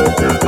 Okay.